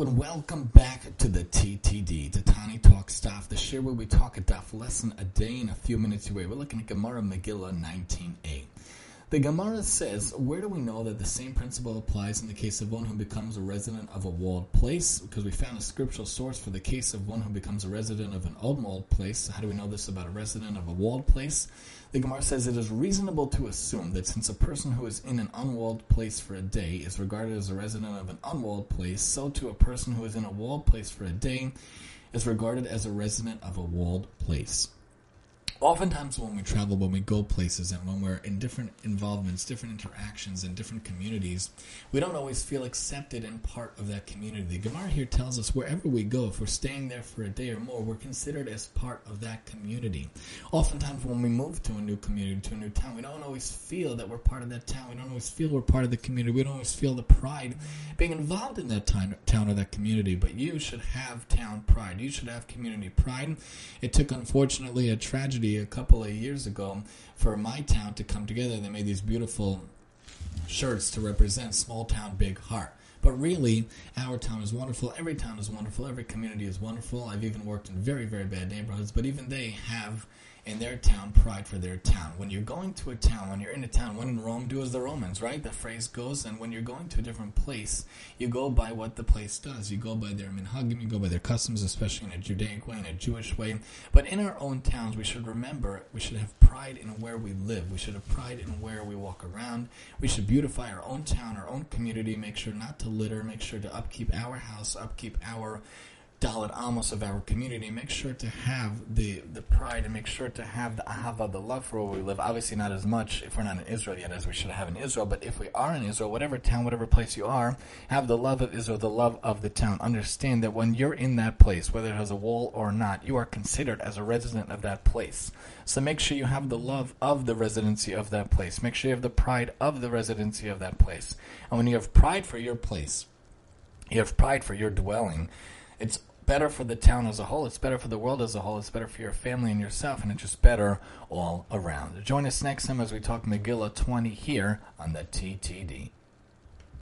and welcome back to the TTD, the Tani Talk Staff, the share where we talk a daf lesson a day in a few minutes away. We're looking at Gemara Megillah 19a. The Gemara says, where do we know that the same principle applies in the case of one who becomes a resident of a walled place? Because we found a scriptural source for the case of one who becomes a resident of an unwalled place. How do we know this about a resident of a walled place? The Gemara says it is reasonable to assume that since a person who is in an unwalled place for a day is regarded as a resident of an unwalled place, so too a person who is in a walled place for a day is regarded as a resident of a walled place oftentimes when we travel, when we go places, and when we're in different involvements, different interactions, in different communities, we don't always feel accepted and part of that community. Gemara here tells us wherever we go, if we're staying there for a day or more, we're considered as part of that community. Oftentimes when we move to a new community, to a new town, we don't always feel that we're part of that town. We don't always feel we're part of the community. We don't always feel the pride being involved in that town, town or that community. But you should have town pride. You should have community pride. It took, unfortunately, a tragedy a couple of years ago for my town to come together. They made these beautiful shirts to represent small town, big heart. But really, our town is wonderful. Every town is wonderful. Every community is wonderful. I've even worked in very, very bad neighborhoods, but even they have in their town pride for their town. When you're going to a town, when you're in a town, when in Rome, do as the Romans, right? The phrase goes. And when you're going to a different place, you go by what the place does. You go by their minhagim, you go by their customs, especially in a Judaic way, in a Jewish way. But in our own towns, we should remember we should have pride in where we live. We should have pride in where we walk around. We should beautify our own town, our own community. Make sure not to litter. Make sure to upkeep our house, upkeep our Daled Amos of our community, make sure to have the, the pride and make sure to have the ahava, the love for where we live. Obviously, not as much if we're not in Israel yet as we should have in Israel, but if we are in Israel, whatever town, whatever place you are, have the love of Israel, the love of the town. Understand that when you're in that place, whether it has a wall or not, you are considered as a resident of that place. So make sure you have the love of the residency of that place. Make sure you have the pride of the residency of that place. And when you have pride for your place, you have pride for your dwelling, it's better for the town as a whole. It's better for the world as a whole. It's better for your family and yourself, and it's just better all around. Join us next time as we talk Megillah 20 here on the TTD.